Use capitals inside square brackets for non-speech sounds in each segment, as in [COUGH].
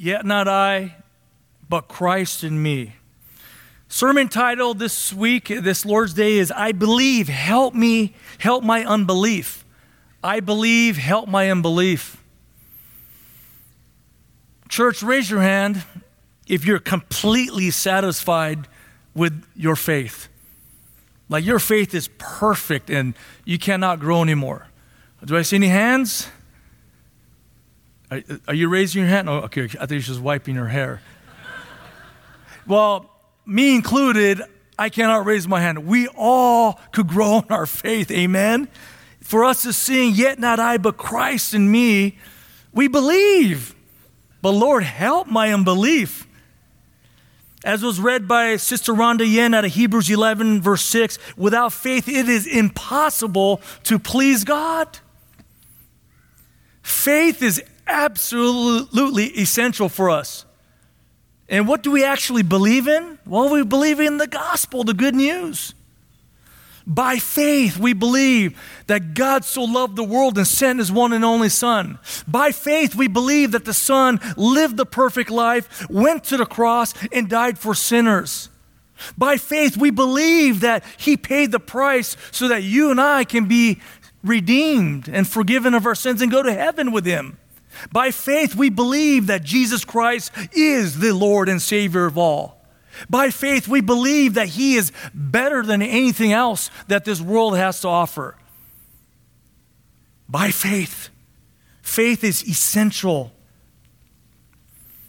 Yet not I, but Christ in me. Sermon title this week, this Lord's Day, is I believe, help me, help my unbelief. I believe, help my unbelief. Church, raise your hand if you're completely satisfied with your faith. Like your faith is perfect and you cannot grow anymore. Do I see any hands? Are, are you raising your hand? Oh, okay. I think she's just wiping her hair. well, me included, I cannot raise my hand. We all could grow in our faith. Amen. For us to sing, yet not I, but Christ in me, we believe. But Lord, help my unbelief. As was read by Sister Rhonda Yen out of Hebrews 11, verse 6, without faith it is impossible to please God. Faith is absolutely essential for us. And what do we actually believe in? Well, we believe in the gospel, the good news. By faith, we believe that God so loved the world and sent his one and only Son. By faith, we believe that the Son lived the perfect life, went to the cross, and died for sinners. By faith, we believe that he paid the price so that you and I can be redeemed and forgiven of our sins and go to heaven with him. By faith, we believe that Jesus Christ is the Lord and Savior of all. By faith, we believe that He is better than anything else that this world has to offer. By faith. Faith is essential.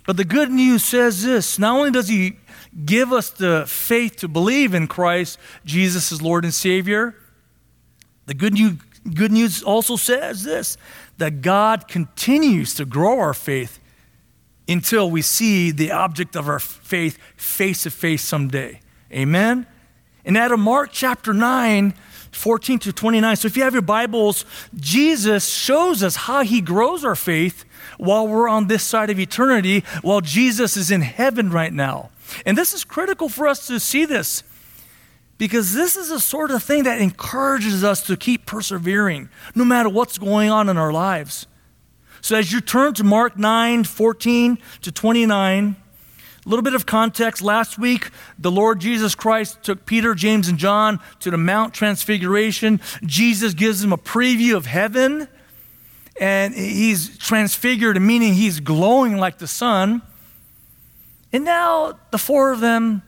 But the good news says this not only does He give us the faith to believe in Christ, Jesus is Lord and Savior, the good news, good news also says this that God continues to grow our faith until we see the object of our faith face to face someday. Amen? And out of Mark chapter 9, 14 to 29. So if you have your Bibles, Jesus shows us how he grows our faith while we're on this side of eternity, while Jesus is in heaven right now. And this is critical for us to see this because this is the sort of thing that encourages us to keep persevering no matter what's going on in our lives. So as you turn to Mark 9, 14 to 29, a little bit of context. Last week, the Lord Jesus Christ took Peter, James, and John to the Mount Transfiguration. Jesus gives them a preview of heaven, and he's transfigured, meaning he's glowing like the sun. And now the four of them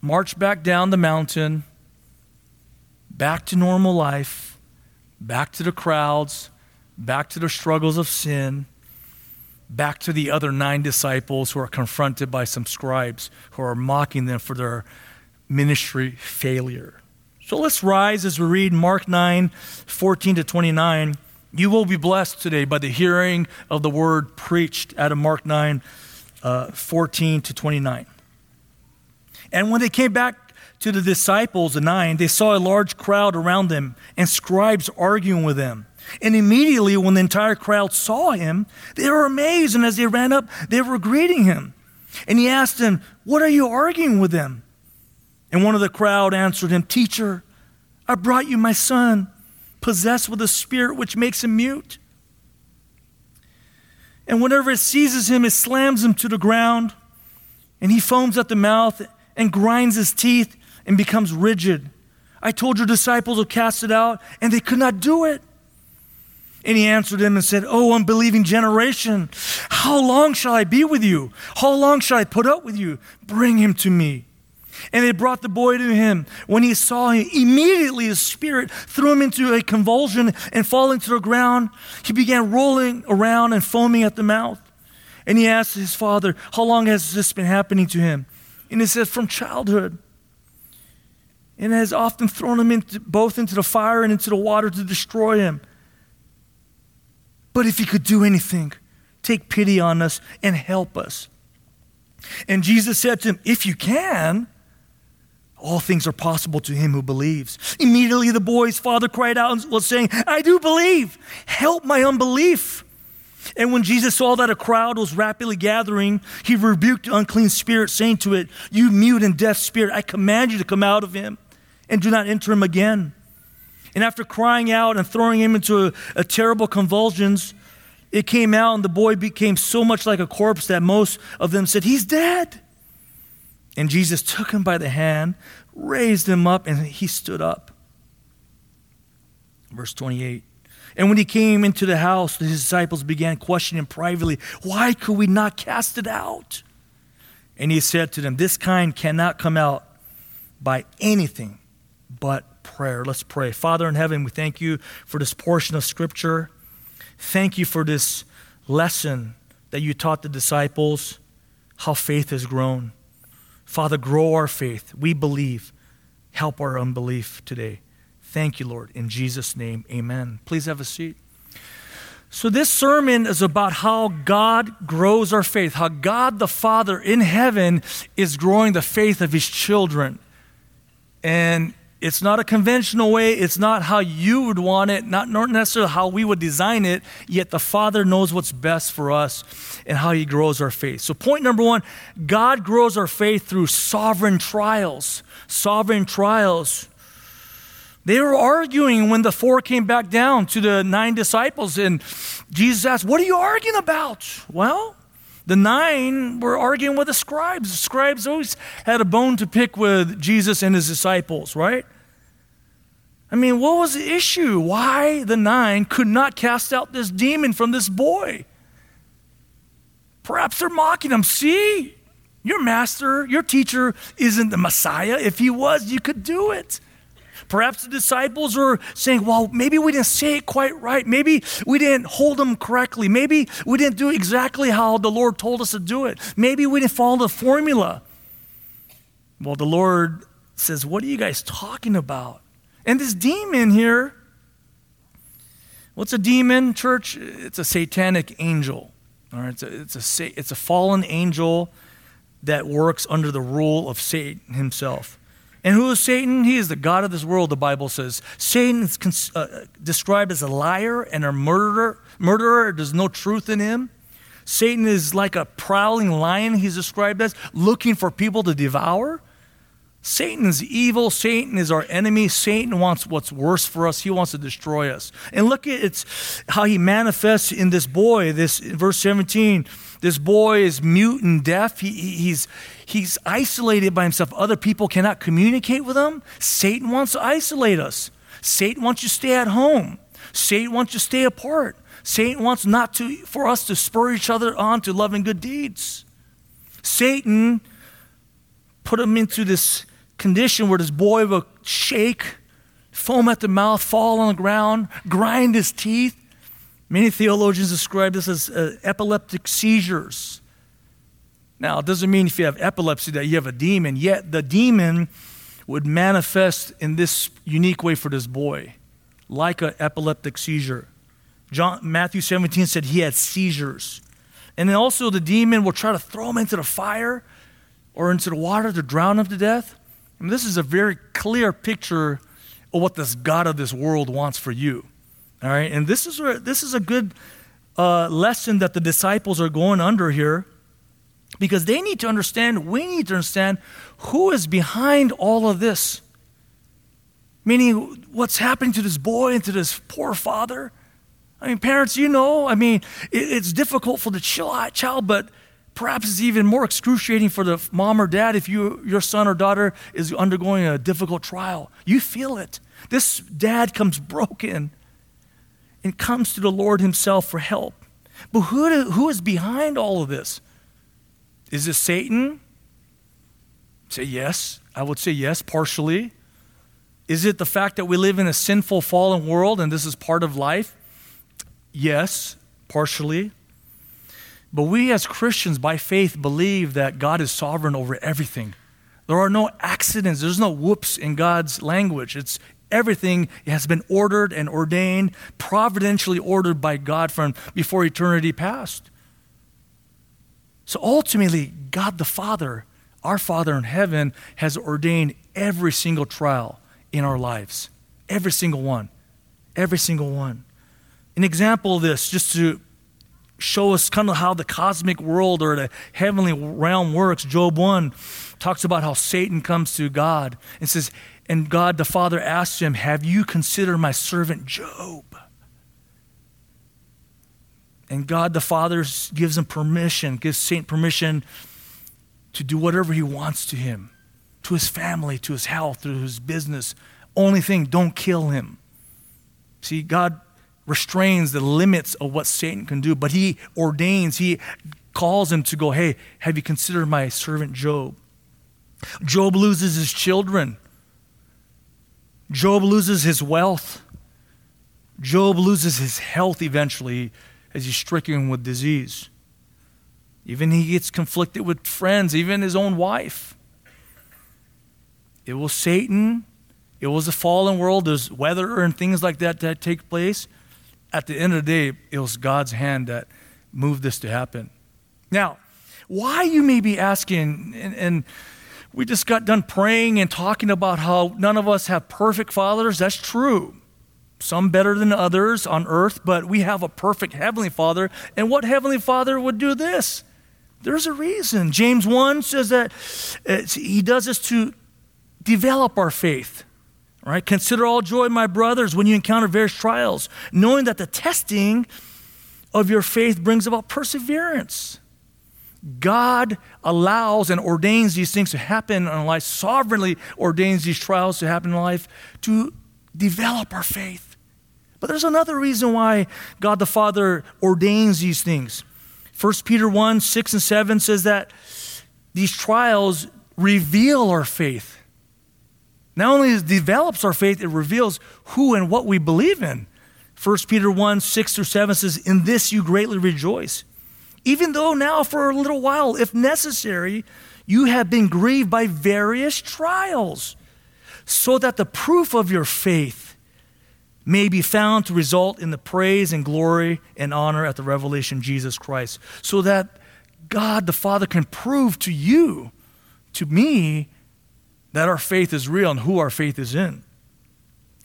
march back down the mountain, back to normal life, back to the crowds, back to the struggles of sin, back to the other nine disciples who are confronted by some scribes who are mocking them for their ministry failure. So let's rise as we read Mark 9 14 to 29. You will be blessed today by the hearing of the word preached out of Mark 9 uh, 14 to 29. And when they came back to the disciples, the nine, they saw a large crowd around them and scribes arguing with them. And immediately, when the entire crowd saw him, they were amazed. And as they ran up, they were greeting him. And he asked them, What are you arguing with them? And one of the crowd answered him, Teacher, I brought you my son, possessed with a spirit which makes him mute. And whenever it seizes him, it slams him to the ground, and he foams at the mouth and grinds his teeth and becomes rigid. I told your disciples to cast it out, and they could not do it. And he answered him and said, Oh, unbelieving generation, how long shall I be with you? How long shall I put up with you? Bring him to me. And they brought the boy to him. When he saw him, immediately his spirit threw him into a convulsion and falling to the ground, he began rolling around and foaming at the mouth. And he asked his father, How long has this been happening to him? And he says From childhood. And has often thrown him into, both into the fire and into the water to destroy him. But if he could do anything, take pity on us and help us. And Jesus said to him, If you can, all things are possible to him who believes. Immediately the boy's father cried out and was saying, I do believe. Help my unbelief. And when Jesus saw that a crowd was rapidly gathering, he rebuked the unclean spirit, saying to it, You mute and deaf spirit, I command you to come out of him and do not enter him again. And after crying out and throwing him into a, a terrible convulsions, it came out, and the boy became so much like a corpse that most of them said, He's dead. And Jesus took him by the hand, raised him up, and he stood up. Verse 28. And when he came into the house, the disciples began questioning him privately, Why could we not cast it out? And he said to them, This kind cannot come out by anything but prayer. Let's pray. Father in heaven, we thank you for this portion of Scripture. Thank you for this lesson that you taught the disciples, how faith has grown. Father, grow our faith. We believe. Help our unbelief today. Thank you, Lord. In Jesus' name, amen. Please have a seat. So, this sermon is about how God grows our faith, how God the Father in heaven is growing the faith of his children. And it's not a conventional way, it's not how you would want it, not necessarily how we would design it, yet the Father knows what's best for us and how he grows our faith. So, point number one God grows our faith through sovereign trials. Sovereign trials. They were arguing when the four came back down to the nine disciples, and Jesus asked, What are you arguing about? Well, the nine were arguing with the scribes. The scribes always had a bone to pick with Jesus and his disciples, right? I mean, what was the issue? Why the nine could not cast out this demon from this boy? Perhaps they're mocking him. See, your master, your teacher isn't the Messiah. If he was, you could do it. Perhaps the disciples were saying, well, maybe we didn't say it quite right. Maybe we didn't hold them correctly. Maybe we didn't do exactly how the Lord told us to do it. Maybe we didn't follow the formula. Well, the Lord says, What are you guys talking about? And this demon here, what's a demon, church? It's a satanic angel. All right, it's a, it's a, it's a fallen angel that works under the rule of Satan himself. And who is Satan? He is the God of this world, the Bible says. Satan is cons- uh, described as a liar and a murderer. Murderer, there's no truth in him. Satan is like a prowling lion, he's described as, looking for people to devour. Satan is evil. Satan is our enemy. Satan wants what's worse for us. He wants to destroy us. And look at it's how he manifests in this boy. This verse 17. This boy is mute and deaf. He, he's, he's isolated by himself. Other people cannot communicate with him. Satan wants to isolate us. Satan wants you to stay at home. Satan wants you to stay apart. Satan wants not to for us to spur each other on to love and good deeds. Satan put him into this condition where this boy would shake, foam at the mouth, fall on the ground, grind his teeth. Many theologians describe this as uh, epileptic seizures. Now, it doesn't mean if you have epilepsy that you have a demon, yet the demon would manifest in this unique way for this boy, like an epileptic seizure. John, Matthew 17 said he had seizures. And then also the demon will try to throw him into the fire or into the water to drown him to death. This is a very clear picture of what this God of this world wants for you. All right, and this is, where, this is a good uh, lesson that the disciples are going under here because they need to understand, we need to understand who is behind all of this. Meaning, what's happening to this boy and to this poor father? I mean, parents, you know, I mean, it, it's difficult for the child, but Perhaps it's even more excruciating for the mom or dad if you, your son or daughter is undergoing a difficult trial. You feel it. This dad comes broken and comes to the Lord Himself for help. But who, who is behind all of this? Is it Satan? Say yes. I would say yes, partially. Is it the fact that we live in a sinful, fallen world and this is part of life? Yes, partially. But we as Christians, by faith, believe that God is sovereign over everything. There are no accidents, there's no whoops in God's language. It's everything has been ordered and ordained, providentially ordered by God from before eternity past. So ultimately, God the Father, our Father in heaven, has ordained every single trial in our lives. Every single one. Every single one. An example of this, just to show us kind of how the cosmic world or the heavenly realm works. Job 1 talks about how Satan comes to God and says, and God the Father asks him, Have you considered my servant Job? And God the Father gives him permission, gives Satan permission to do whatever he wants to him, to his family, to his health, to his business. Only thing, don't kill him. See, God restrains the limits of what Satan can do, but he ordains, he calls him to go, hey, have you considered my servant Job? Job loses his children. Job loses his wealth. Job loses his health eventually as he's stricken with disease. Even he gets conflicted with friends, even his own wife. It was Satan. It was a fallen world. There's weather and things like that that take place. At the end of the day, it was God's hand that moved this to happen. Now, why you may be asking, and, and we just got done praying and talking about how none of us have perfect fathers. That's true. Some better than others on earth, but we have a perfect Heavenly Father. And what Heavenly Father would do this? There's a reason. James 1 says that uh, He does this to develop our faith. Right? Consider all joy, my brothers, when you encounter various trials, knowing that the testing of your faith brings about perseverance. God allows and ordains these things to happen in life, sovereignly ordains these trials to happen in life to develop our faith. But there's another reason why God the Father ordains these things. 1 Peter 1 6 and 7 says that these trials reveal our faith. Not only it develops our faith, it reveals who and what we believe in. 1 Peter 1 6 through 7 says, In this you greatly rejoice even though now for a little while, if necessary, you have been grieved by various trials, so that the proof of your faith may be found to result in the praise and glory and honor at the revelation of Jesus Christ, so that God the Father can prove to you, to me, that our faith is real and who our faith is in.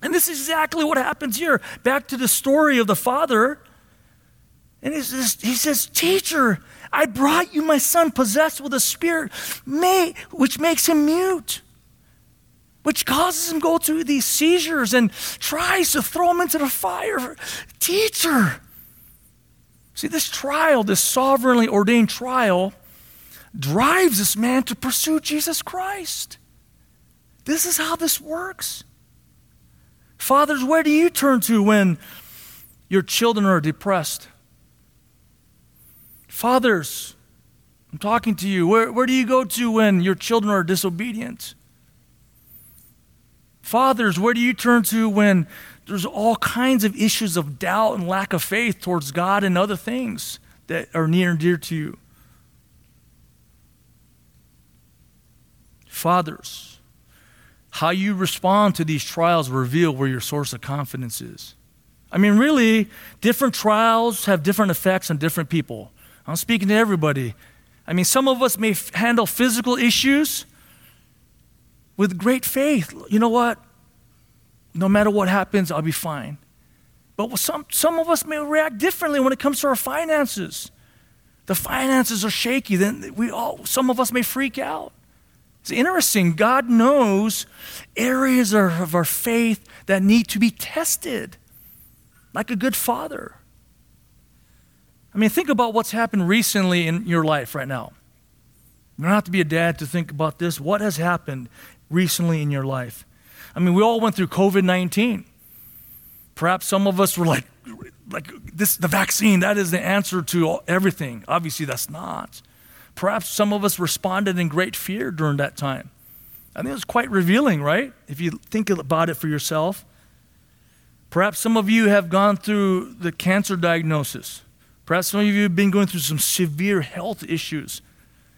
And this is exactly what happens here. Back to the story of the Father and he says, he says, Teacher, I brought you my son possessed with a spirit may, which makes him mute, which causes him to go through these seizures and tries to throw him into the fire. Teacher. See, this trial, this sovereignly ordained trial, drives this man to pursue Jesus Christ. This is how this works. Fathers, where do you turn to when your children are depressed? Fathers, I'm talking to you. Where, where do you go to when your children are disobedient? Fathers, where do you turn to when there's all kinds of issues of doubt and lack of faith towards God and other things that are near and dear to you? Fathers, how you respond to these trials reveal where your source of confidence is. I mean, really, different trials have different effects on different people. I'm speaking to everybody. I mean, some of us may f- handle physical issues with great faith. You know what? No matter what happens, I'll be fine. But some, some of us may react differently when it comes to our finances. The finances are shaky, then we all, some of us may freak out. It's interesting. God knows areas of our faith that need to be tested, like a good father. I mean, think about what's happened recently in your life right now. You don't have to be a dad to think about this. What has happened recently in your life? I mean, we all went through COVID 19. Perhaps some of us were like, like this, the vaccine, that is the answer to everything. Obviously, that's not. Perhaps some of us responded in great fear during that time. I think it was quite revealing, right? If you think about it for yourself. Perhaps some of you have gone through the cancer diagnosis. Perhaps some of you have been going through some severe health issues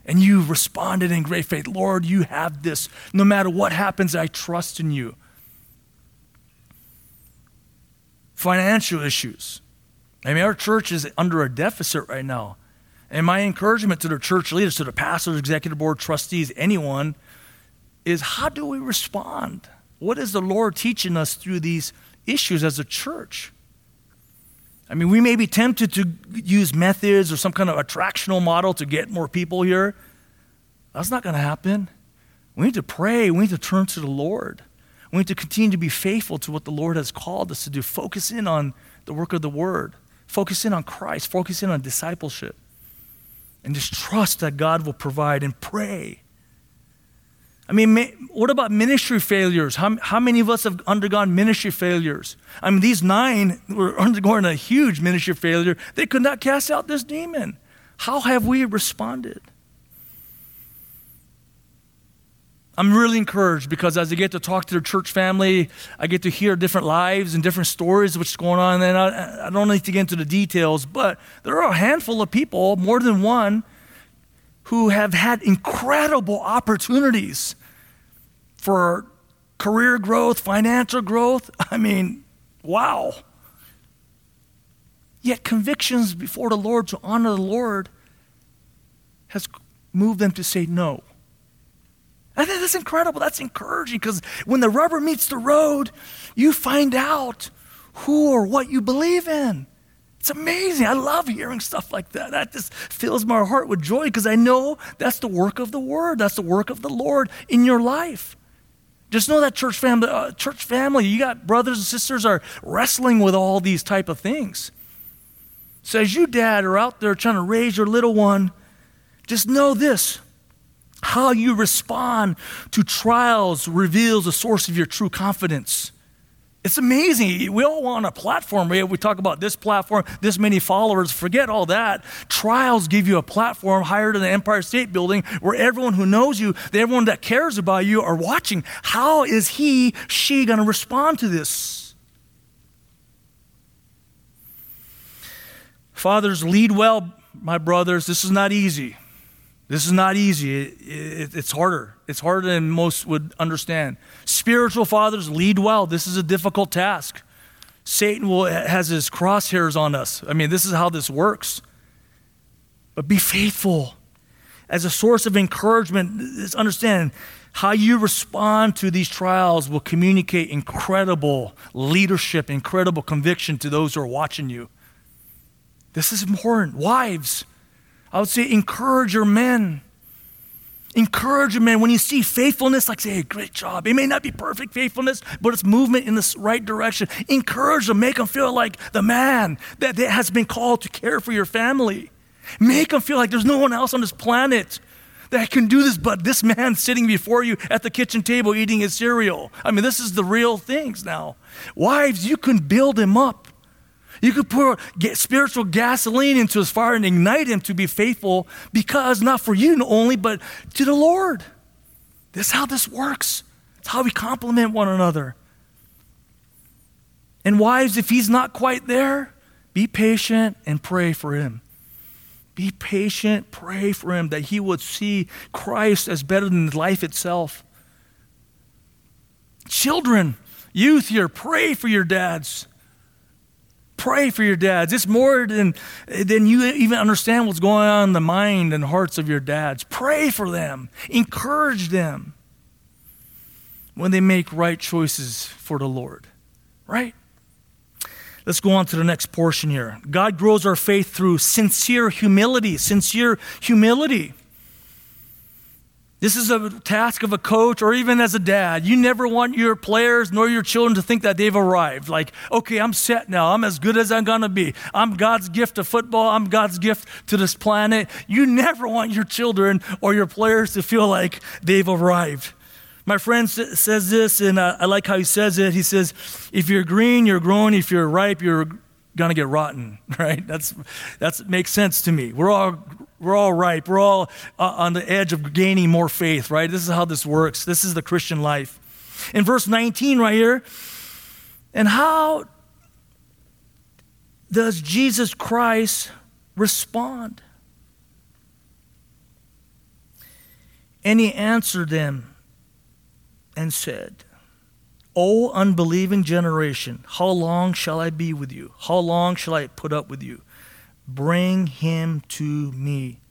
and you've responded in great faith. Lord, you have this. No matter what happens, I trust in you. Financial issues. I mean, our church is under a deficit right now. And my encouragement to the church leaders, to the pastors, executive board, trustees, anyone, is how do we respond? What is the Lord teaching us through these issues as a church? I mean, we may be tempted to use methods or some kind of attractional model to get more people here. That's not going to happen. We need to pray. We need to turn to the Lord. We need to continue to be faithful to what the Lord has called us to do. Focus in on the work of the Word. Focus in on Christ, focus in on discipleship, and just trust that God will provide and pray. I mean, what about ministry failures? How, how many of us have undergone ministry failures? I mean, these nine were undergoing a huge ministry failure. They could not cast out this demon. How have we responded? I'm really encouraged because as I get to talk to the church family, I get to hear different lives and different stories what's going on. And I, I don't need to get into the details, but there are a handful of people, more than one, who have had incredible opportunities for career growth, financial growth. [LAUGHS] I mean, wow. Yet convictions before the Lord to honor the Lord has moved them to say no. I think that's incredible. That's encouraging because when the rubber meets the road, you find out who or what you believe in. It's amazing. I love hearing stuff like that. That just fills my heart with joy because I know that's the work of the Word. That's the work of the Lord in your life. Just know that church family, uh, church family, you got brothers and sisters are wrestling with all these type of things. So as you, dad, are out there trying to raise your little one, just know this: how you respond to trials reveals the source of your true confidence. It's amazing. We all want a platform. We talk about this platform, this many followers. Forget all that. Trials give you a platform higher than the Empire State Building where everyone who knows you, everyone that cares about you are watching. How is he, she going to respond to this? Fathers, lead well, my brothers. This is not easy. This is not easy. It, it, it's harder. It's harder than most would understand. Spiritual fathers lead well. This is a difficult task. Satan will, has his crosshairs on us. I mean, this is how this works. But be faithful. As a source of encouragement, understand how you respond to these trials will communicate incredible leadership, incredible conviction to those who are watching you. This is important. Wives, I would say encourage your men. Encourage your men. When you see faithfulness, like say, hey, great job. It may not be perfect faithfulness, but it's movement in the right direction. Encourage them. Make them feel like the man that has been called to care for your family. Make them feel like there's no one else on this planet that can do this but this man sitting before you at the kitchen table eating his cereal. I mean, this is the real things now. Wives, you can build him up. You could pour spiritual gasoline into his fire and ignite him to be faithful because not for you only, but to the Lord. This is how this works. It's how we complement one another. And wives, if he's not quite there, be patient and pray for him. Be patient, pray for him that he would see Christ as better than life itself. Children, youth here, pray for your dads. Pray for your dads. It's more than, than you even understand what's going on in the mind and hearts of your dads. Pray for them, encourage them when they make right choices for the Lord. Right? Let's go on to the next portion here. God grows our faith through sincere humility. Sincere humility. This is a task of a coach or even as a dad. You never want your players nor your children to think that they've arrived. Like, okay, I'm set now. I'm as good as I'm going to be. I'm God's gift to football. I'm God's gift to this planet. You never want your children or your players to feel like they've arrived. My friend says this, and I like how he says it. He says, if you're green, you're growing. If you're ripe, you're going to get rotten, [LAUGHS] right? That's, that's makes sense to me. We're all we're all ripe. We're all uh, on the edge of gaining more faith, right? This is how this works. This is the Christian life. In verse 19, right here, and how does Jesus Christ respond? And he answered them and said, O unbelieving generation, how long shall I be with you? How long shall I put up with you? Bring him to me.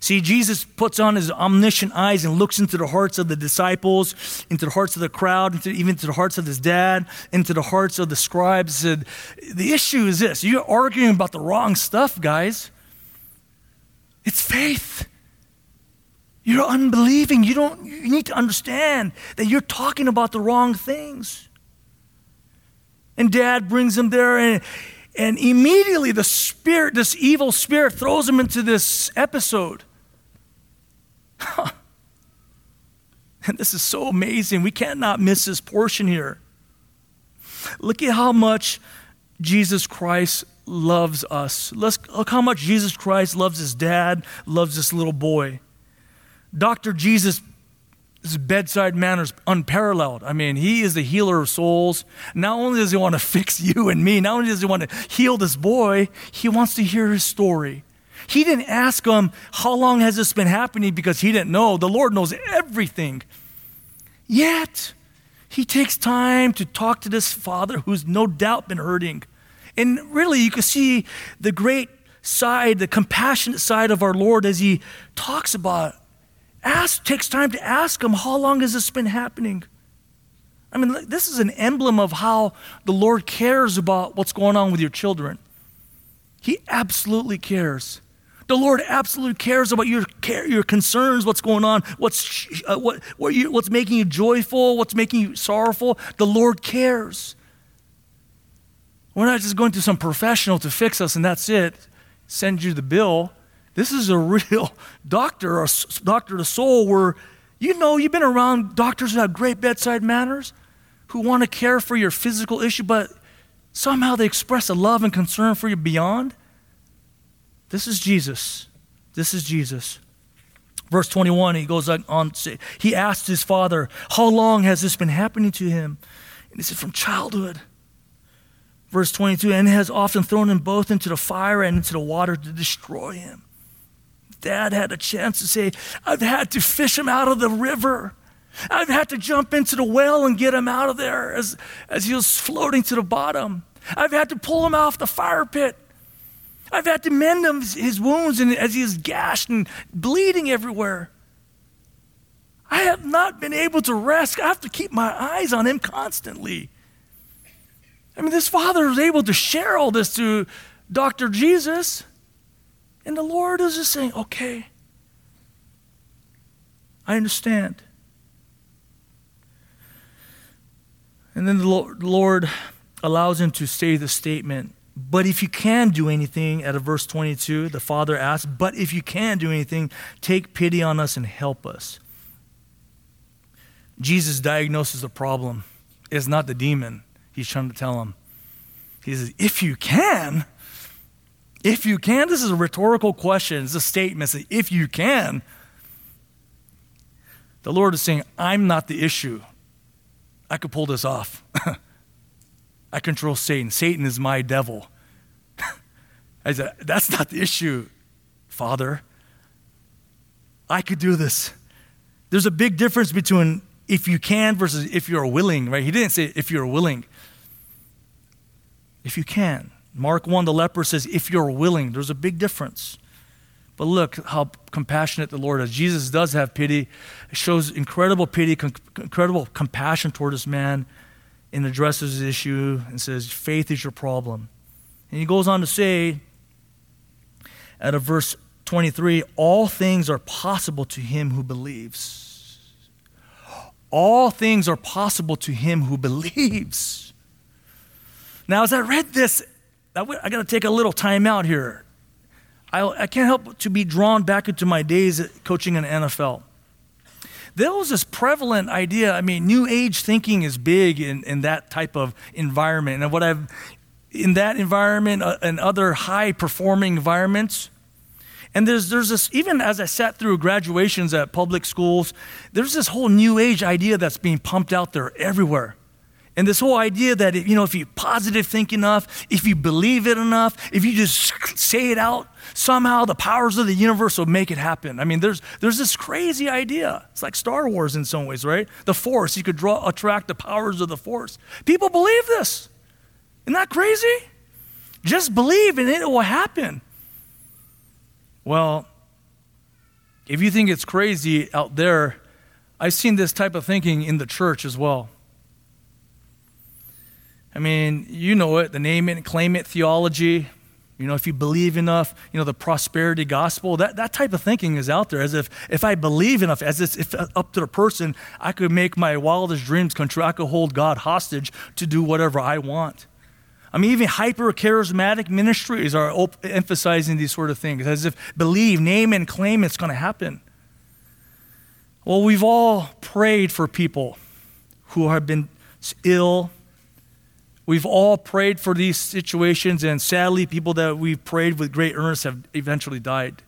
See, Jesus puts on his omniscient eyes and looks into the hearts of the disciples, into the hearts of the crowd, into, even to the hearts of his dad, into the hearts of the scribes. Said, the issue is this you're arguing about the wrong stuff, guys. It's faith. You're unbelieving. You don't you need to understand that you're talking about the wrong things. And dad brings him there and And immediately the spirit, this evil spirit, throws him into this episode. [LAUGHS] and this is so amazing. We cannot miss this portion here. Look at how much Jesus Christ loves us. Let's, look how much Jesus Christ loves his dad, loves this little boy. Dr. Jesus his bedside manner is unparalleled. I mean, he is the healer of souls. Not only does he want to [LAUGHS] fix you and me, not only does he want to heal this boy, he wants to hear his story. He didn't ask him, How long has this been happening? because he didn't know. The Lord knows everything. Yet, he takes time to talk to this father who's no doubt been hurting. And really, you can see the great side, the compassionate side of our Lord as he talks about ask, takes time to ask him, How long has this been happening? I mean, this is an emblem of how the Lord cares about what's going on with your children. He absolutely cares. The Lord absolutely cares about your care, your concerns, what's going on, what's, uh, what, what you, what's making you joyful, what's making you sorrowful. The Lord cares. We're not just going to some professional to fix us and that's it, send you the bill. This is a [LAUGHS] real doctor, a doctor of the soul, where you know you've been around doctors who have great bedside manners, who want to care for your physical issue, but somehow they express a love and concern for you beyond. This is Jesus. This is Jesus. Verse 21, he goes on, he asked his father, How long has this been happening to him? And he said, From childhood. Verse 22, and has often thrown him both into the fire and into the water to destroy him dad had a chance to say, I've had to fish him out of the river. I've had to jump into the well and get him out of there as, as he was floating to the bottom. I've had to pull him off the fire pit. I've had to mend him, his wounds and as he is gashed and bleeding everywhere. I have not been able to rest. I have to keep my eyes on him constantly. I mean, this father was able to share all this to Dr. Jesus. And the Lord is just saying, okay, I understand. And then the Lord allows him to say the statement, but if you can do anything, at a verse 22, the father asks, but if you can do anything, take pity on us and help us. Jesus diagnoses the problem. It's not the demon he's trying to tell him. He says, if you can, if you can, this is a rhetorical question. It's a statement. Say, if you can, the Lord is saying, I'm not the issue. I could pull this off. [LAUGHS] I control Satan. Satan is my devil. [LAUGHS] I said, That's not the issue, Father. I could do this. There's a big difference between if you can versus if you're willing, right? He didn't say if you're willing. If you can. Mark 1, the leper says, if you're willing. There's a big difference. But look how compassionate the Lord is. Jesus does have pity. Shows incredible pity, incredible compassion toward this man and addresses his issue and says, faith is your problem. And he goes on to say, at a verse 23, all things are possible to him who believes. All things are possible to him who believes. Now, as I read this, I, got to take a little time out here. I, I can't help but to be drawn back into my days coaching in NFL. There was this prevalent idea. I mean, new age thinking is big in, in that type of environment. And what I've, in that environment uh, and other high performing environments, and there's, there's this, even as I sat through graduations at public schools, there's this whole new age idea that's being pumped out there everywhere. And this whole idea that, you know, if you positive think enough, if you believe it enough, if you just say it out, somehow the powers of the universe will make it happen. I mean, there's, there's this crazy idea. It's like Star Wars in some ways, right? The Force, you could draw, attract the powers of the Force. People believe this. Isn't that crazy? Just believe and it will happen. Well, if you think it's crazy out there, I've seen this type of thinking in the church as well. I mean, you know it, the name it, claim it theology. You know, if you believe enough, you know, the prosperity gospel, that, that type of thinking is out there. As if if I believe enough, as if, if uh, up to the person, I could make my wildest dreams come true. I could hold God hostage to do whatever I want. I mean, even hyper charismatic ministries are op- emphasizing these sort of things as if believe, name, and claim it's going to happen. Well, we've all prayed for people who have been ill. We've all prayed for these situations, and sadly, people that we've prayed with great earnest have eventually died.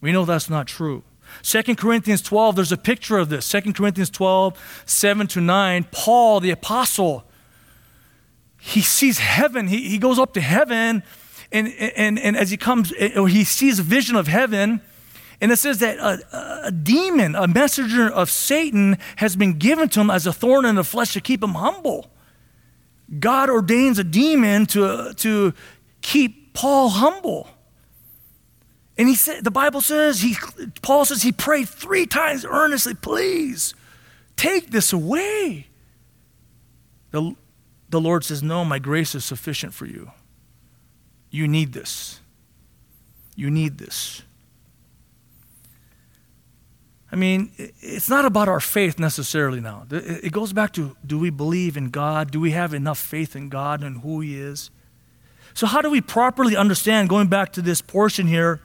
We know that's not true. 2 Corinthians 12, there's a picture of this. 2 Corinthians 12, 7 to 9. Paul, the apostle, he sees heaven. He, he goes up to heaven, and, and, and as he comes, or he sees a vision of heaven, and it says that a, a, demon, a messenger of Satan, has been given to him as a thorn in the flesh to keep him humble. God ordains a demon to, to keep Paul humble. And he said, the Bible says, he, Paul says he prayed three times earnestly, please take this away. The, the Lord says, No, my grace is sufficient for you. You need this. You need this. I mean, it's not about our faith necessarily now. It goes back to do we believe in God? Do we have enough faith in God and who He is? So, how do we properly understand, going back to this portion here,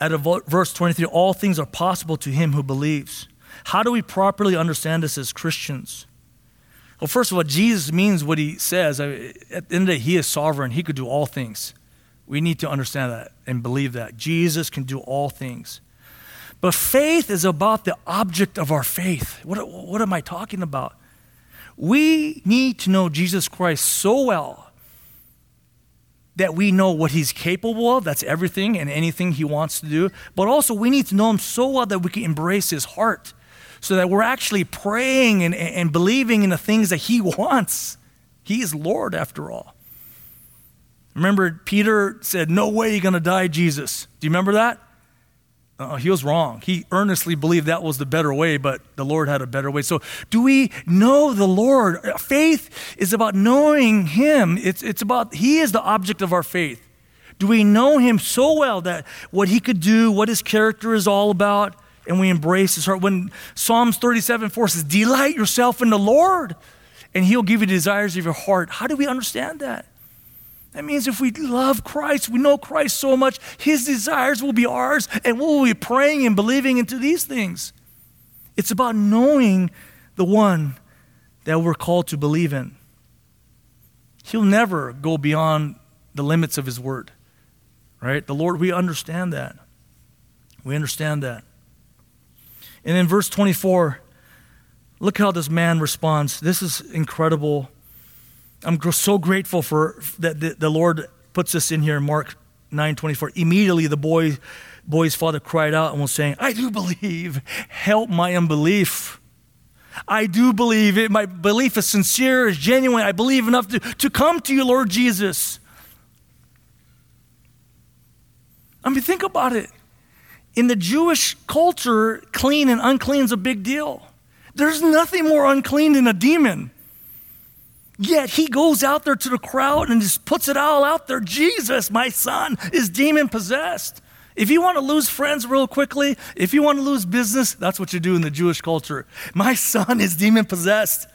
at verse 23, all things are possible to him who believes. How do we properly understand this as Christians? Well, first of all, Jesus means what he says. At the end of the day, he is sovereign. He could do all things. We need to understand that and believe that. Jesus can do all things. But faith is about the object of our faith. What, what am I talking about? We need to know Jesus Christ so well that we know what he's capable of. That's everything and anything he wants to do. But also, we need to know him so well that we can embrace his heart so that we're actually praying and, and believing in the things that he [LAUGHS] wants. He is Lord, after all. Remember, Peter said, No way you're going to die, Jesus. Do you remember that? Uh, he was wrong. He earnestly believed that was the better way, but the Lord had a better way. So, do we know the Lord? Faith is about knowing Him, it's, it's about He is the object of our faith. Do we know Him so well that what He could do, what His character is all about, and we embrace His heart? When Psalms 37 4 says, Delight yourself in the Lord, and He'll give you the desires of your heart. How do we understand that? That means if we love Christ, we know Christ so much, his desires will be ours, and we'll be praying and believing into these things. It's about knowing the one that we're called to believe in. He'll never go beyond the limits of his word. Right? The Lord, we understand that. We understand that. And in verse 24, look how this man responds. This is incredible I'm so grateful for that the, Lord puts this in here in Mark 9 24. Immediately the boy, boy's father cried out and was saying, I do believe, help my unbelief. I do believe it. My belief is sincere, is genuine. I believe enough to, to come to you, Lord Jesus. I mean, think about it. In the Jewish culture, clean and unclean is a big deal. There's nothing more unclean than a demon. Yet he goes out there to the crowd and just puts it all out there. Jesus, my son, is demon possessed. If you want to lose friends real quickly, if you want to lose business, that's what you do in the Jewish culture. My son is demon possessed.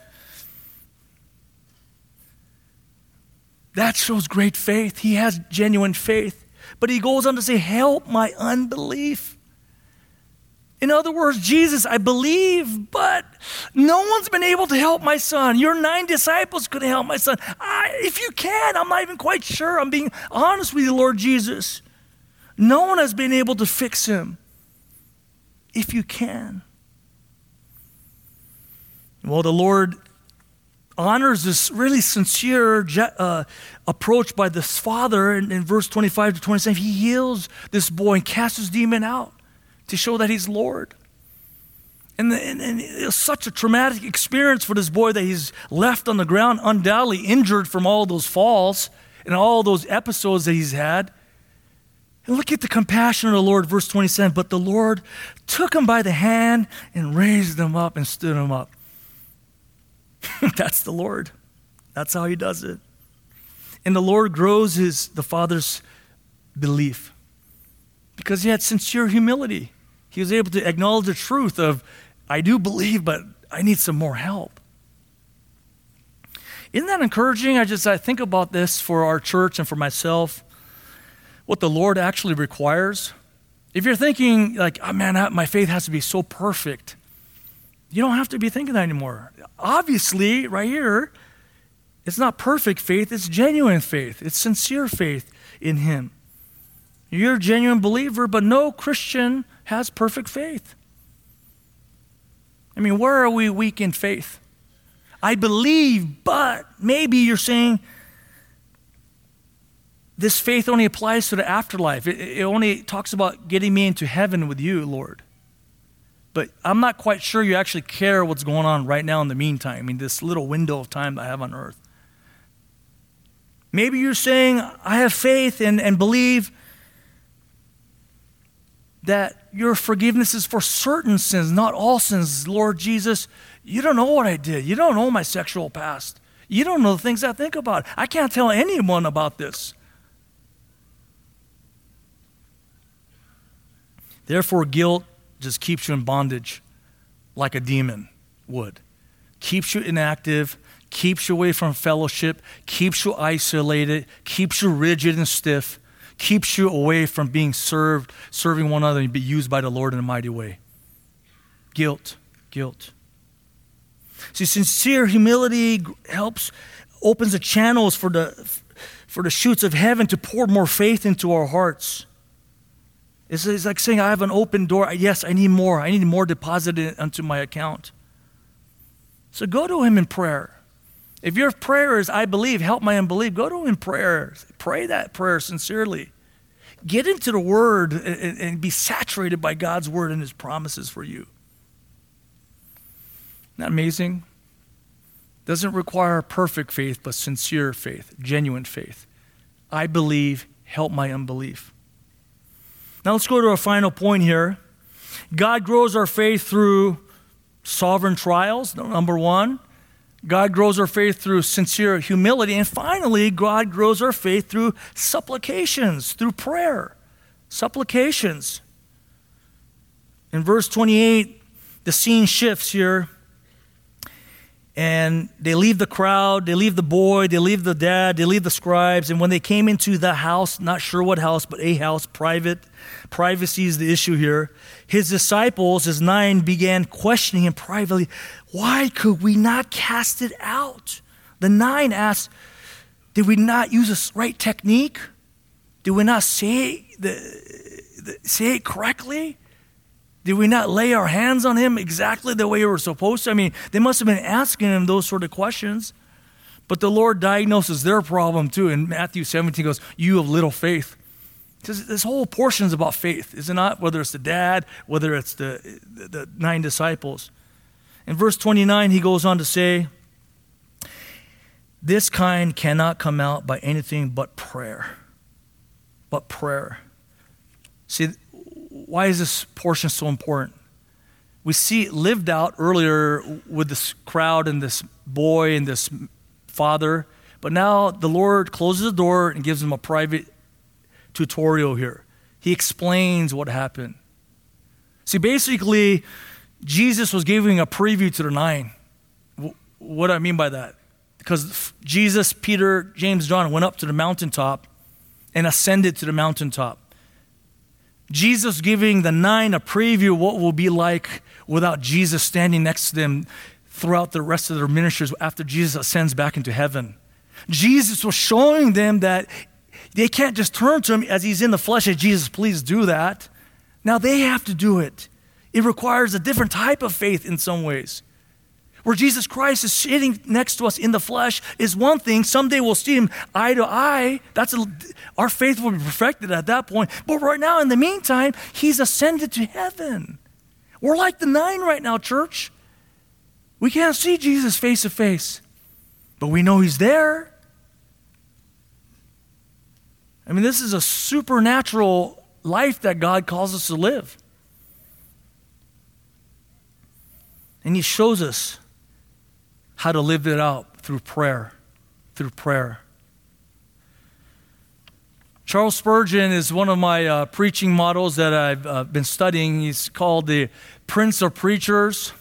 That shows great faith. He has genuine faith. But he goes on to say, Help my unbelief. In other words, Jesus, I believe, but no one's been able to help my son. Your nine disciples couldn't help my son. I, if you can, I'm not even quite sure. I'm being honest with you, Lord Jesus. No one has been able to fix him. If you can. Well, the Lord honors this really sincere uh, approach by this father in, in verse 25 to 27. He heals this boy and casts his demon out to show that he's Lord. And, the, and, and, such a traumatic experience for this boy that he's left on the ground, undoubtedly injured from all those falls and all those episodes that he's had. And look at the compassion of the Lord, verse 27. But the Lord took him by the hand and raised him up and stood him up. [LAUGHS] That's the Lord. That's how he does it. And the Lord grows his the Father's belief because he had sincere humility. He was able to acknowledge the truth of, I do believe, but I need some more help. Isn't that encouraging? I just I think about this for our church and for myself, what the Lord actually requires. If you're thinking like, oh man, my faith has to be so perfect, you don't have to be thinking that anymore. Obviously, right here, it's not perfect faith, it's genuine faith. It's sincere faith in Him. You're a genuine believer, but no Christian has perfect faith. I mean, where are we weak in faith? I believe, but maybe you're saying this faith only applies to the afterlife. It, it, only talks about getting me into heaven with you, Lord. But I'm not quite sure you actually care what's going on right now in the meantime. I mean, this little window of time I have on earth. Maybe you're saying, I have faith and, and believe that your forgiveness is for certain sins, not all sins. Lord Jesus, you don't know what I did. You don't know my sexual past. You don't know the things I think about. I can't tell anyone about this. Therefore, guilt just keeps you in bondage like a demon would. Keeps you inactive, keeps you away from fellowship, keeps you isolated, keeps you rigid and stiff, keeps you away from being served, serving one another, and be used by the Lord in a mighty way. Guilt, guilt. See, sincere humility helps, opens the channels for the, for the shoots of heaven to pour more faith into our hearts. It's, it's like saying, I have an open door. Yes, I need more. I need more deposited into my account. So go to Him in prayer. If your prayer is, I believe, help my unbelief, go to Him in prayer. Pray that prayer sincerely. Get into the Word and, and be saturated by God's Word and His promises for you. Isn't that amazing? Doesn't require perfect faith, but sincere faith, genuine faith. I believe, help my unbelief. Now let's go to our final point here. God grows our faith through sovereign trials, number one. God grows our faith through sincere humility. And finally, God grows our faith through supplications, through prayer. Supplications. In verse 28, the scene shifts here and they leave the crowd, they leave the boy, they leave the dad, they leave the scribes. And when they came into the house, not sure what house, but a house, private, privacy is the issue here. His disciples, his nine, began questioning him privately, Why could we not cast it out? The nine asked, Did we not use the right technique? Did we not say, the, the, say it correctly? Did we not lay our hands on him exactly the way we were supposed to? I mean, they must have been asking him those sort of questions. But the Lord diagnoses their problem too. In Matthew 17 goes, You have little faith. Because this whole portion is about faith, is it not? Whether it's the dad, whether it's the, the, the nine disciples. In verse 29, he goes on to say, This kind cannot come out by anything but prayer. But prayer. See, why is this portion so important? We see it lived out earlier with this crowd and this boy and this father, but now the Lord closes the door and gives them a private tutorial here. He explains what happened. See, basically, Jesus was giving a preview to the nine. What do I mean by that? Because Jesus, Peter, James, John went up to the mountaintop and ascended to the mountaintop. Jesus giving the nine a preview of what will be like without Jesus standing next to them throughout the rest of their ministries after Jesus ascends back into heaven. Jesus was showing them that they can't just turn to him as he's in the flesh and Jesus, please do that. Now they have to do it. It requires a different type of faith in some ways where Jesus Christ is sitting next to us in the flesh is one thing. Someday we'll see him eye to eye. That's a, our faith will be perfected at that point. But right now, in the meantime, he's ascended to heaven. We're like the nine right now, church. We can't see Jesus face to face, but we know he's there. I mean, this is a supernatural life that God calls us to live. And he shows us how to live it out through prayer. Through prayer. Charles Spurgeon is one of my uh, preaching models that I've uh, been studying. He's called the Prince of Preachers.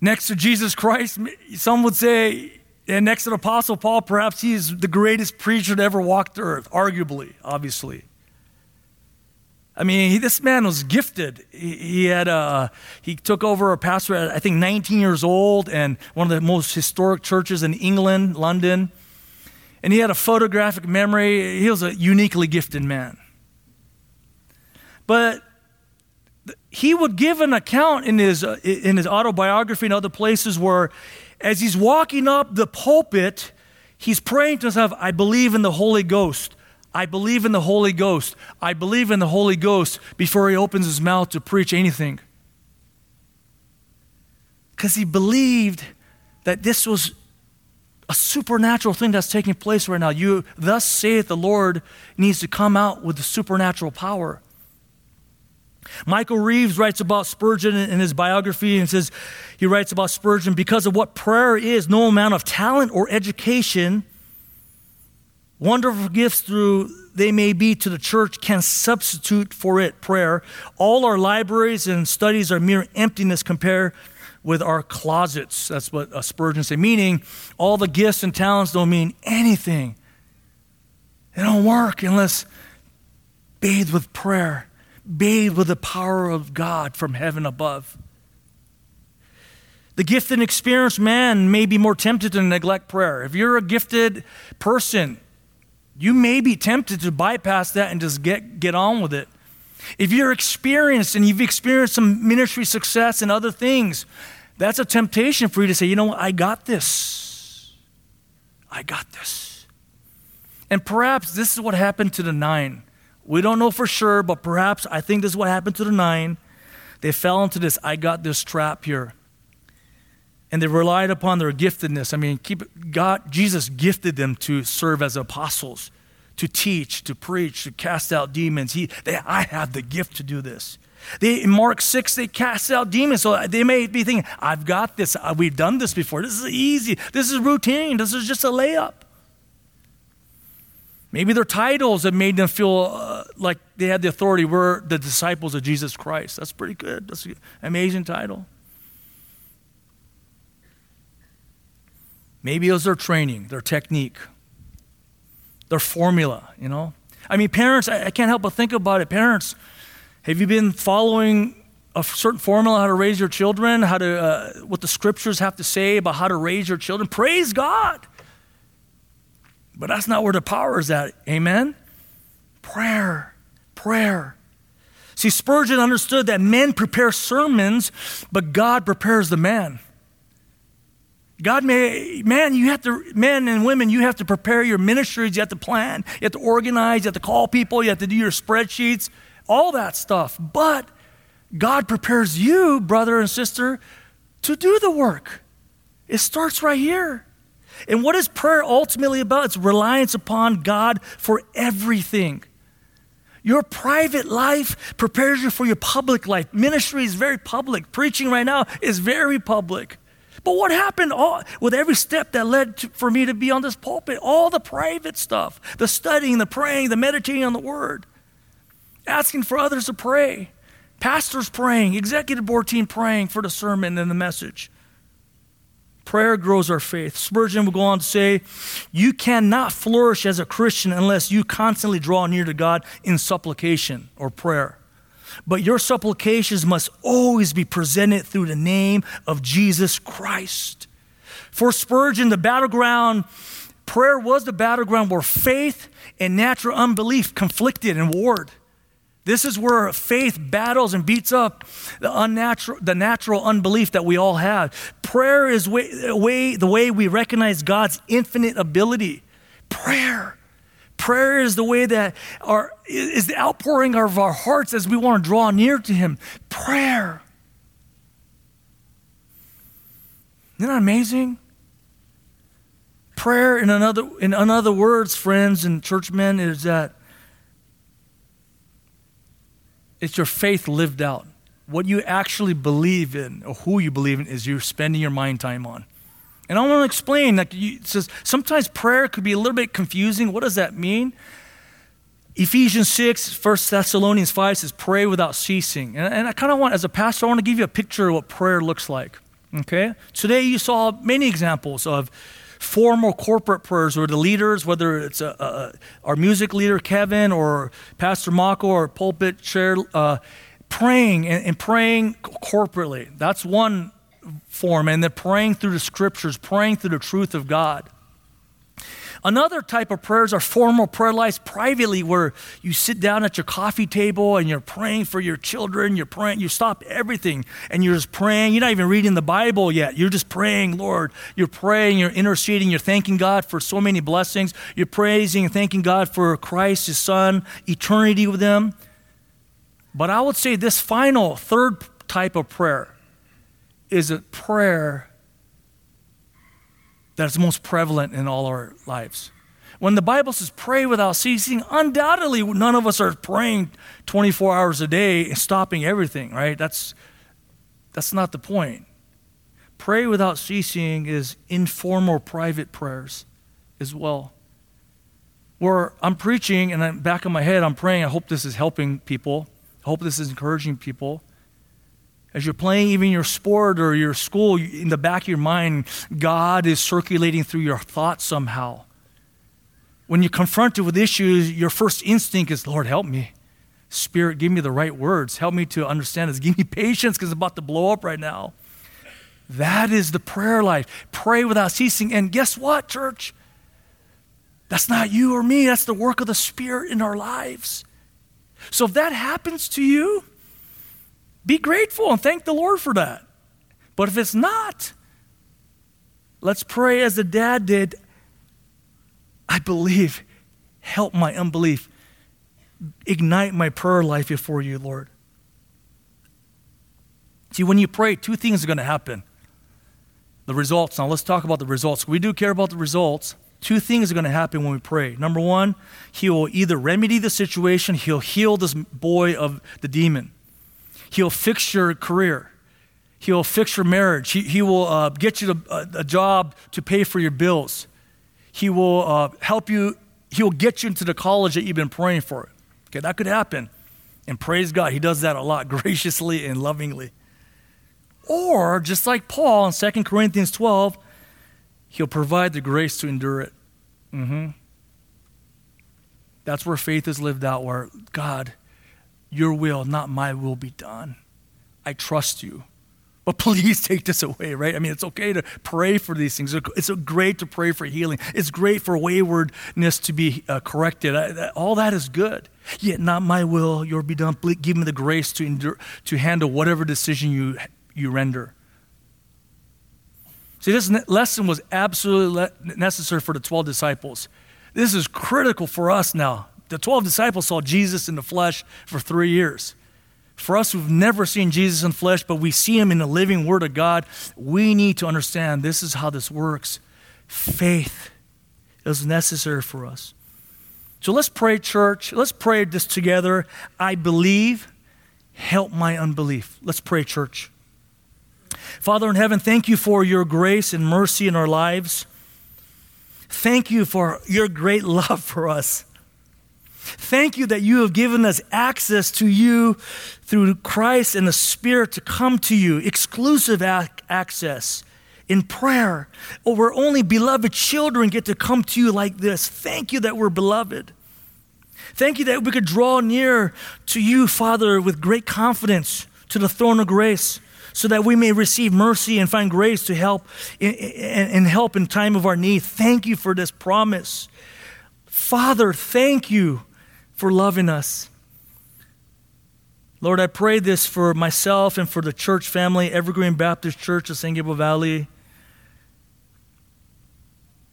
Next to Jesus Christ, some would say And next to the Apostle Paul, perhaps he's the greatest preacher to ever walk the earth, arguably, obviously. I mean, he, this man was gifted. He, he had a, he took over a pastor at I think 19 years old, and one of the most historic churches in England, London. And he had a photographic memory. He was a uniquely gifted man. But he would give an account in his, uh, in his autobiography and other places where, as he's walking up the pulpit, he's praying to himself, I believe in the Holy Ghost. I believe in the Holy Ghost. I believe in the Holy Ghost before he opens his mouth to preach anything. Because he believed that this was a supernatural thing that's taking place right now. You, thus saith the Lord, needs to come out with the supernatural power. Michael Reeves writes about Spurgeon in his biography and says, he writes about Spurgeon, because of what prayer is, no amount of talent or education, wonderful gifts through they may be to the church can substitute for it prayer. All our libraries and studies are mere emptiness compared with our closets. That's what Spurgeon said. Meaning, all the gifts and talents don't mean anything. They don't work unless bathed with prayer bathed with the power of God from heaven above. The gifted and experienced man may be more tempted to neglect prayer. If you're a gifted person, you may be tempted to bypass that and just get, get on with it. If you're experienced and you've experienced some ministry success and other things, that's a temptation for you to say, you know what, I got this. I got this. And perhaps this is what happened to the nine. We don't know for sure, but perhaps I think this is what happened to the nine. They fell into this, I got this trap here. And they relied upon their giftedness. I mean, keep God, Jesus gifted them to serve as apostles, to teach, to preach, to cast out demons. He, they, I have the gift to do this. They, in Mark 6, they cast out demons. So they may be thinking, I've got this. We've done this before. This is easy. This is routine. This is just a layup. Maybe their titles have made them feel uh, like they had the authority. We're the disciples of Jesus Christ. That's pretty good. That's an amazing title. Maybe it was their training, their technique, their formula, you know? I mean, parents, I, I can't help but think about it. Parents, have you been following a certain formula how to raise your children, how to, uh, what the scriptures have to say about how to raise your children? Praise God. But that's not where the power is at. Amen? Prayer. Prayer. See, Spurgeon understood that men prepare sermons, but God prepares the man. God may, man, you have to, men and women, you have to prepare your ministries, you have to plan, you have to organize, you have to call people, you have to do your spreadsheets, all that stuff. But God prepares you, brother and sister, to do the work. It starts right here. And what is prayer ultimately about? It's reliance upon God for everything. Your private life prepares you for your public life. Ministry is very public. Preaching right now is very public. But what happened all, with every step that led to, for me to be on this pulpit? All the private stuff the studying, the praying, the meditating on the word, asking for others to pray, pastors praying, executive board team praying for the sermon and the message. Prayer grows our faith. Spurgeon will go on to say, You cannot flourish as a Christian unless you constantly draw near to God in supplication or prayer. But your supplications must always be presented through the name of Jesus Christ. For Spurgeon, the battleground, prayer was the battleground where faith and natural unbelief conflicted and warred. This is where faith battles and beats up the unnatural, the natural unbelief that we all have. Prayer is way, way, the way we recognize God's infinite ability. Prayer. Prayer is the way that our is the outpouring of our hearts as we want to draw near to Him. Prayer. Isn't that amazing? Prayer, in another, in other words, friends and churchmen, is that it's your faith lived out. What you actually believe in, or who you believe in, is you're spending your mind time on. And I want to explain. Like you, it says, sometimes prayer could be a little bit confusing. What does that mean? Ephesians 6, 1 Thessalonians 5 says, pray without ceasing. And, and I kind of want, as a pastor, I want to give you a picture of what prayer looks like. Okay? Today you saw many examples of formal corporate prayers where the leaders, whether it's a, a, our music leader, Kevin, or Pastor Mako, or pulpit chair, uh, praying and, and praying corporately. That's one form. And then praying through the scriptures, praying through the truth of God. Another type of prayers are formal prayer lives privately, where you sit down at your coffee table and you're praying for your children. You're praying, you stop everything and you're just praying. You're not even reading the Bible yet. You're just praying, Lord. You're praying, you're interceding, you're thanking God for so many blessings. You're praising and thanking God for Christ, His Son, eternity with Him. But I would say this final, third type of prayer is a prayer that's most prevalent in all our lives. When the Bible says pray without ceasing, undoubtedly none of us are praying 24 hours a day and stopping everything, right? That's, that's not the point. Pray without ceasing is informal, private prayers as well. Where I'm preaching and I'm back in my head, I'm praying, I hope this is helping people. I hope this is encouraging people. As you're playing even your sport or your school, in the back of your mind, God is circulating through your thoughts somehow. When you're confronted with issues, your first instinct is, Lord, help me. Spirit, give me the right words. Help me to understand this. Give me [LAUGHS] patience because it's about to blow up right now. That is the prayer life. Pray without ceasing. And guess what, church? That's not you or me. That's the work of the Spirit in our lives. So if that happens to you, be grateful and thank the Lord for that. But if it's not, let's pray as the dad did. I believe. Help my unbelief. Ignite my prayer life before you, Lord. See, when you pray, two things are going to happen. The results. Now, let's talk about the results. We do care about the results. Two things are going to happen when we pray. Number one, He will either remedy the situation, He'll heal this boy of the demon. He'll fix your career. He'll fix your marriage. He, he will uh, get you a, a, job to pay for your bills. He will uh, help you. He will get you into the college that you've been praying for. Okay, that could happen. And praise God, he does that a lot [LAUGHS] graciously and lovingly. Or, just like Paul in 2 Corinthians 12, he'll provide the grace to endure it. Mm-hmm. That's where faith is lived out, where God, your will, not my will, be done. I trust you. But [LAUGHS] please take this away, right? I mean, it's okay to pray for these things. It's great to pray for healing. It's great for waywardness to be uh, corrected. I, all that is good. Yet not my will, your be done. Please give me the grace to endure, to handle whatever decision you you render. See, this lesson was absolutely necessary for the 12 disciples. This is critical for us now the 12 disciples saw Jesus in the flesh for three years. For us who've never seen Jesus in flesh, but we see him in the living Word of God, we need to understand this is how this works. Faith is necessary for us. So let's pray, church. Let's pray this together. I believe, help my unbelief. Let's pray, church. Father in heaven, thank you for your grace and mercy in our lives. Thank you for your great [LAUGHS] love for us. Thank you that you have given us access to you through Christ and the Spirit to come to you, exclusive ac- access in prayer. Or where only beloved children get to come to you like this. Thank you that we're beloved. Thank you that we could draw near to you, Father, with great confidence to the throne of grace so that we may receive mercy and find grace to help and help in time of our need. Thank you for this promise. Father, thank you for loving us. Lord, I pray this for myself and for the church family, Evergreen Baptist Church of San Gabriel Valley.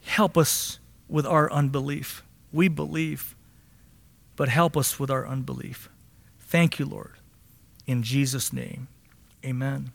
Help us with our unbelief. We believe, but help us with our unbelief. Thank you, Lord. In Jesus' name, amen.